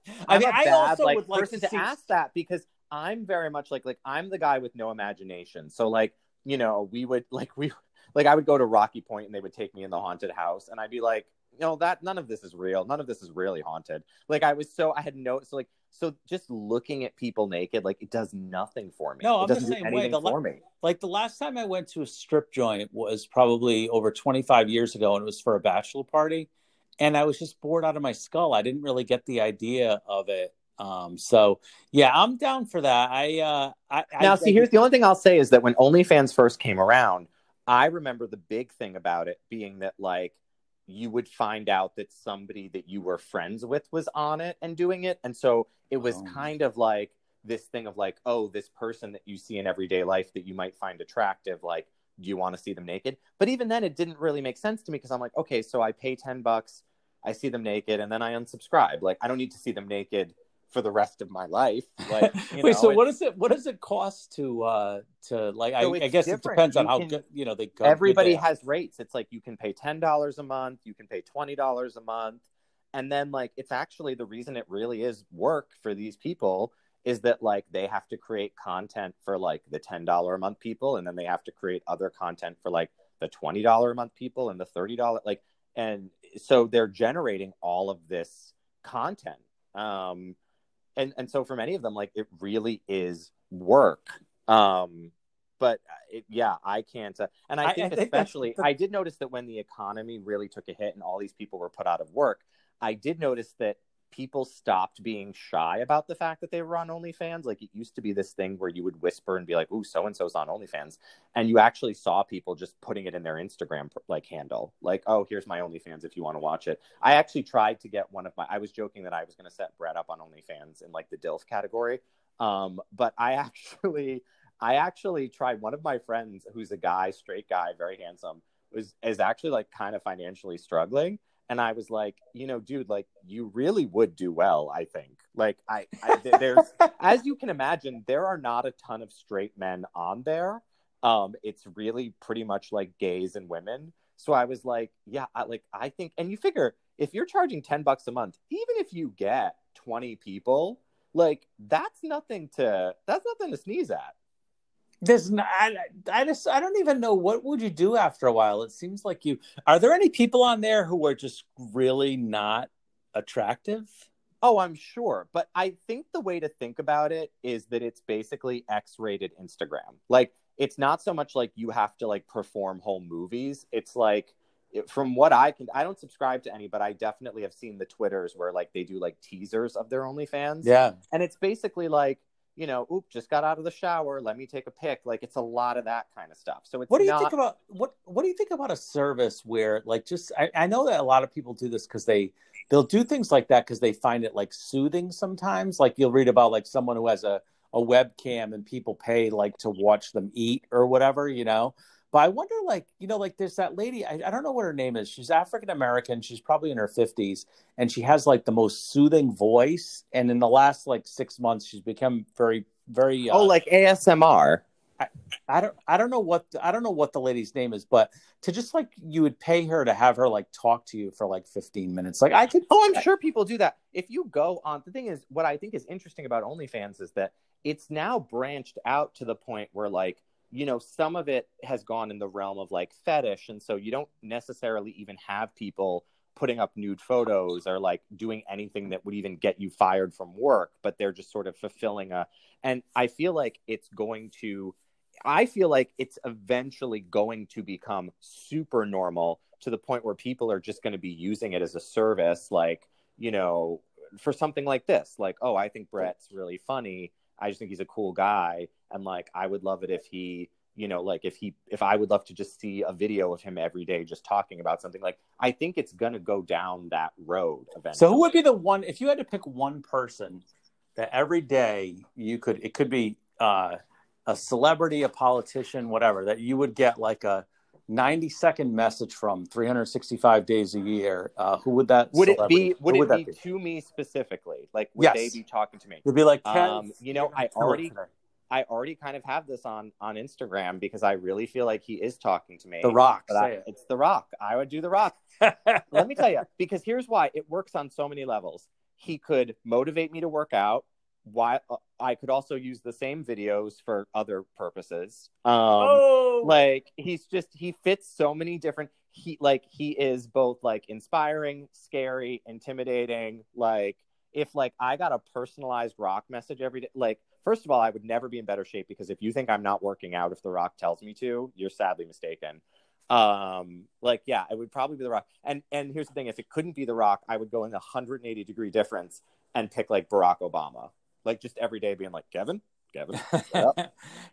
Uh, I mean, I bad, also like, would like person to to, see. ask that because I'm very much like like I'm the guy with no imagination. So like you know we would like we like I would go to Rocky Point and they would take me in the haunted house and I'd be like you know that none of this is real. None of this is really haunted. Like I was so I had no so like so just looking at people naked like it does nothing for me. No, I'm the doesn't do same way. anything The la- for me. Like the last time I went to a strip joint was probably over 25 years ago, and it was for a bachelor party, and I was just bored out of my skull. I didn't really get the idea of it. Um, so yeah, I'm down for that. I uh, I, Now, I, see, here's the only thing I'll say is that when OnlyFans first came around, I remember the big thing about it being that like you would find out that somebody that you were friends with was on it and doing it, and so it was Oh. kind of like this thing of like, oh, this person that you see in everyday life that you might find attractive, like, do you want to see them naked? But even then, it didn't really make sense to me because I'm like, okay, so I pay ten bucks, I see them naked, and then I unsubscribe. Like, I don't need to see them naked for the rest of my life. Like, you Wait, know, so it- what does it what does it cost to uh to like So I, I guess it different. depends on You how can- good you know they go everybody they are. has rates. It's like you can pay ten dollars a month, you can pay twenty dollars a month, and then like it's actually the reason it really is work for these people is that like they have to create content for like the ten dollar a month people, and then they have to create other content for like the twenty dollar a month people and the thirty dollar like, and so they're generating all of this content. Um, and and so for many of them, like it really is work. Um, but uh, it, yeah, I can't. Uh, and I I- think, I think that's especially, the- I did notice that when the economy really took a hit and all these people were put out of work, I did notice that people stopped being shy about the fact that they were on OnlyFans. Like it used to be this thing where you would whisper and be like, "Ooh, so and so's on OnlyFans," and you actually saw people just putting it in their Instagram like handle, like, "Oh, here's my OnlyFans if you want to watch it." I actually tried to get one of my. I was joking that I was going to set Brett up on OnlyFans in like the DILF category, um, but I actually, I actually tried. One of my friends, who's a guy, straight guy, very handsome, was is actually like kind of financially struggling. And I was like, you know, dude, like you really would do well. I think, like, I, I th- there's, as you can imagine, there are not a ton of straight men on there. Um, it's really pretty much like gays and women. So I was like, yeah, I, like I think, and you figure if you're charging ten bucks a month, even if you get twenty people, like that's nothing to that's nothing to sneeze at. There's not, I, I just I don't even know what would you do after a while. It seems like you are there any people on there who are just really not attractive? Oh, I'm sure. But I think the way to think about it is that it's basically X rated Instagram. Like, it's not so much like you have to like perform whole movies. It's like, from what I can, I don't subscribe to any, but I definitely have seen the Twitters where like they do like teasers of their OnlyFans. Yeah. And it's basically like, you know, oop, just got out of the shower. Let me take a pic. Like, it's a lot of that kind of stuff. So it's What do you not, think about what What do you think about a service where, like, just I, I know that a lot of people do this because they they'll do things like that because they find it like soothing. Sometimes, like you'll read about like someone who has a a webcam and people pay like to watch them eat or whatever, you know. But I wonder, like, you know, like there's that lady. I, I don't know what her name is. She's African American. She's probably in her fifties, and she has like the most soothing voice. And in the last like six months, she's become very, very. Uh, oh, like ASMR. I don't I don't know what I don't know what the lady's name is, but to just like you would pay her to have her like talk to you for like 15 minutes. Like I could Oh, I'm sure people do that. If you go on, the thing is, what I think is interesting about OnlyFans is that it's now branched out to the point where, like, you know, some of it has gone in the realm of like fetish. And so you don't necessarily even have people putting up nude photos or like doing anything that would even get you fired from work, but they're just sort of fulfilling a. And I feel like it's going to, I feel like it's eventually going to become super normal to the point where people are just going to be using it as a service, like, you know, for something like this. Like, oh, I think Brett's really funny. I just think he's a cool guy. And like, I would love it if he, you know, like if he, if I would love to just see a video of him every day just talking about something. Like, I think it's going to go down that road eventually. So who would be the one if you had to pick one person that every day you could it could be uh a celebrity, a politician, whatever, that you would get like a 90 second message from 365 days a year, uh, who would that would it be would who it be, be? to me specifically like would Yes. they be talking to me You'd be like, Um, you know, I already-. I already kind of have this on on instagram because i really feel like he is talking to me. The Rock. I- Say it's the rock. I would do the rock. Let me tell you because here's why. It works on so many levels. He could motivate me to work out why uh, i could also use the same videos for other purposes. Um oh, like he's just he fits so many different he like he is both like inspiring scary intimidating like if like i got a personalized rock message every day like first of all i would never be in better shape because if you think i'm not working out if the rock tells me to you're sadly mistaken um like yeah it would probably be the rock and and here's the thing if it couldn't be the rock i would go in a 180 degree difference and pick like barack obama like just every day being like kevin kevin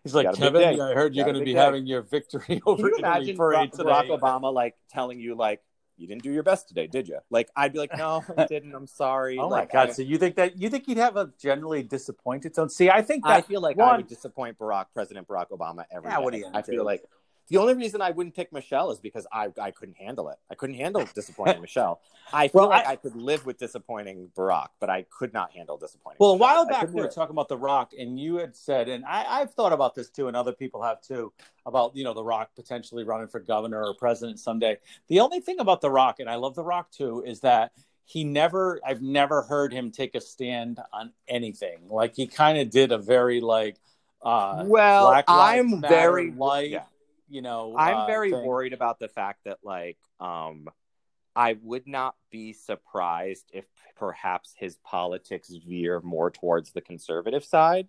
He's like, Got a big Kevin. I heard you're going to be day." having your victory over Can you Italy imagine Barack. Barack Obama like telling you like you didn't do your best today, did you? Like I'd be like, no, I didn't. I'm sorry. Oh like, my god! I, so you think that you think you'd have a generally disappointed tone? See, I think that I feel like I would disappoint Barack, President Barack Obama every Yeah, day. what are you I do? feel like the only reason I wouldn't pick Michelle is because I I couldn't handle it. I couldn't handle disappointing Michelle. I feel Well, like I- I, could live with disappointing Barack, but I could not handle disappointing. Well, a while back we were talking about The Rock, and you had said, and I, I've thought about this too, and other people have too, about you know The Rock potentially running for governor or president someday. The only thing about The Rock, and I love The Rock too, is that he never, I've never heard him take a stand on anything. Like he kind of did a very like, uh, Well, Black I'm very light, yeah. You know. I'm uh, very thing. worried about the fact that like um I would not be surprised if perhaps his politics veer more towards the conservative side.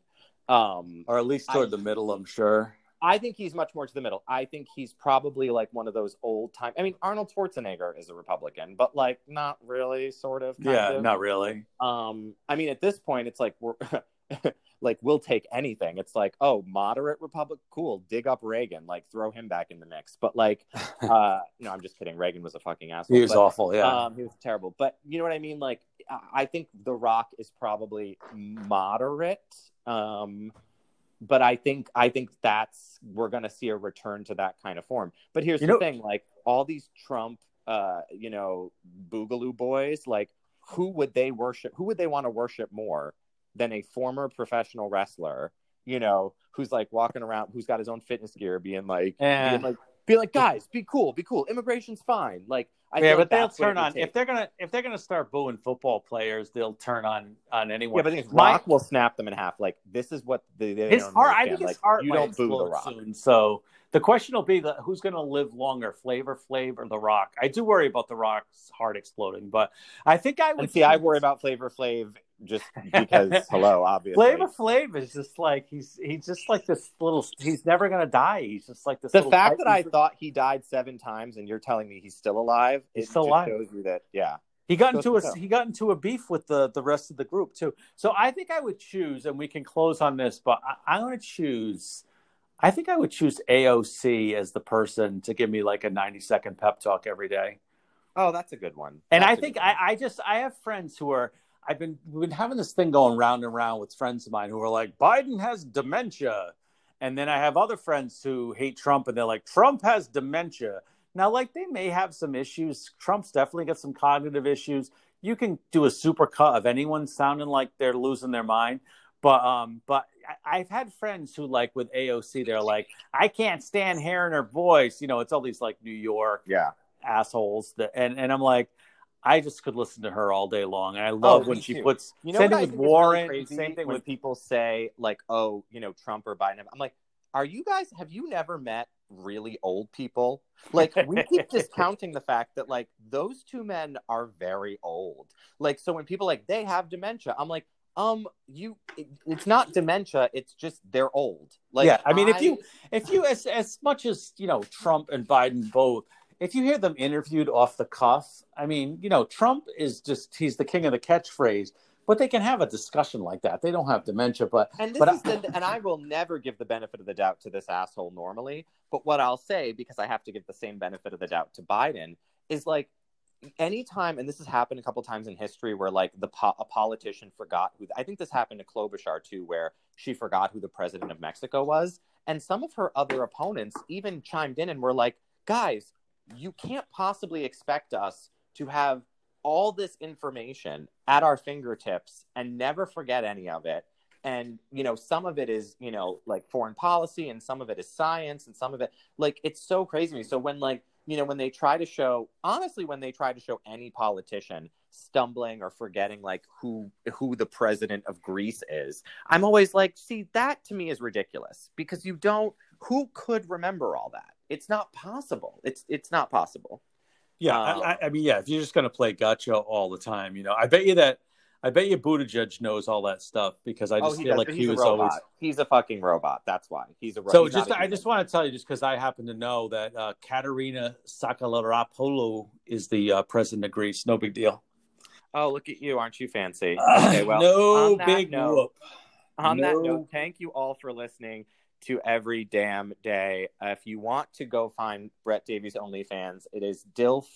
Um or at least toward I- the middle. I'm sure. I think he's much more to the middle. I think he's probably like one of those old time I mean Arnold Schwarzenegger is a Republican, but like not really sort of kind Yeah, of. not really. Um, I mean, at this point, it's like we're like we'll take anything. It's like, oh, moderate Republic, cool. Dig up Reagan, like throw him back in the mix. But like, uh, no, I'm just kidding. Reagan was a fucking asshole. he was but, awful. Yeah. Um, he was terrible. But you know what I mean? Like, I- think The Rock is probably moderate. Um, but I think I think that's we're gonna see a return to that kind of form. But here's You the know- thing: like all these Trump, uh, you know, boogaloo boys, like who would they worship? Who would they want to worship more than a former professional wrestler? You know, who's like walking around, who's got his own fitness gear, being like, being like, being like, guys, be cool, be cool. Immigration's fine. Like, I yeah, but like they'll that's what it turn on if they're gonna if they're gonna start booing football players, they'll turn on on anyone. Yeah, but the My- Rock will snap them in half. Like this is what the, his heart. I think his heart You don't boo the Rock. soon. So the question will be the who's going to live longer, Flavor Flav or the Rock. I do worry about the Rock's heart exploding, but I think I would And see, I worry about Flavor Flav just because hello, obviously. Flavor Flav is just like he's he's just like this little. He's never to die. He's just like this. the fact that I thought he died seven times and you're telling me he's still alive, He's it still just alive. shows you that yeah. He got into a he got into a beef with the the rest of the group too. So I think I would choose, and we can close on this, but I, going to choose. I think I would choose AOC as the person to give me like a 90 second pep talk every day. Oh, that's a good one. And I think. I, I just I have friends who are I've been we've been having this thing going round and round with friends of mine who are like Biden has dementia, and then I have other friends who hate Trump and they're like Trump has dementia. Now, like they may have some issues. Trump's definitely got some cognitive issues. You can do a super cut of anyone sounding like they're losing their mind. But um, but I, I've had friends who like with AOC, they're like, I can't stand hearing her voice. You know, it's all these like New York yeah. assholes that and, and I'm like I just could listen to her all day long and I love Oh, when she too. puts You know same thing with really Warren crazy same thing when with people say like, oh, you know, Trump or Biden. I'm like, are you guys? Have you never met really old people? Like we keep discounting the fact that like those two men are very old. Like so when people like they have dementia, I'm like, um, you, it- it's not dementia. It's just they're old. Like Yeah, I mean, if you- if you as as much as you know Trump and Biden both if you hear them interviewed off the cuff I mean you know Trump is just he's the king of the catchphrase but they can have a discussion like that they don't have dementia but And this But is the, and I will never give the benefit of the doubt to this asshole normally. But what I'll say, because I have to give the same benefit of the doubt to Biden, is like anytime, and this has happened a couple times in history where like the po- a politician forgot who. I think this happened to Klobuchar too, where she forgot who the president of Mexico was, and some of her other opponents even chimed in and were like. guys, you can't possibly expect us to have all this information at our fingertips and never forget any of it. And you know some of it is you know like foreign policy and some of it is science and some of it like it's so crazy so when like you know when they try to show honestly when they try to show any politician stumbling or forgetting like who who the president of Greece is i'm always like see that to me is ridiculous because you don't who could remember all that it's not possible it's it's not possible yeah um, I, I mean yeah if you're just going to play gotcha all the time you know i bet you that I bet you Buttigieg knows all that stuff because I oh, just oh, feel does, like he was always he's a fucking robot. That's why he's a robot. So just I just want to tell you just because I happen to know that uh, Katerina Sakellaropoulou is the uh, president of Greece. No big deal. Oh, look at you! Aren't you fancy? Okay, well, no big note, whoop. On no. that note, thank you all for listening to every damn day. Uh, if you want to go find Brett Davies OnlyFans, it is DILF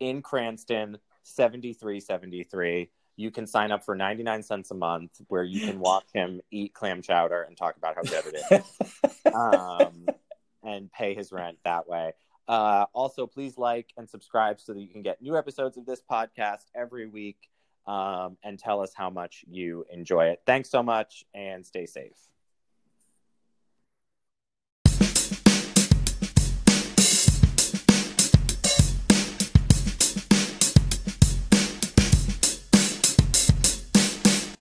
in Cranston seventy three seventy three you can sign up for 99 cents a month where you can watch him eat clam chowder and talk about how good it is um, and pay his rent that way. Uh, also, please like and subscribe so that you can get new episodes of this podcast every week um, and tell us how much you enjoy it. Thanks so much and stay safe.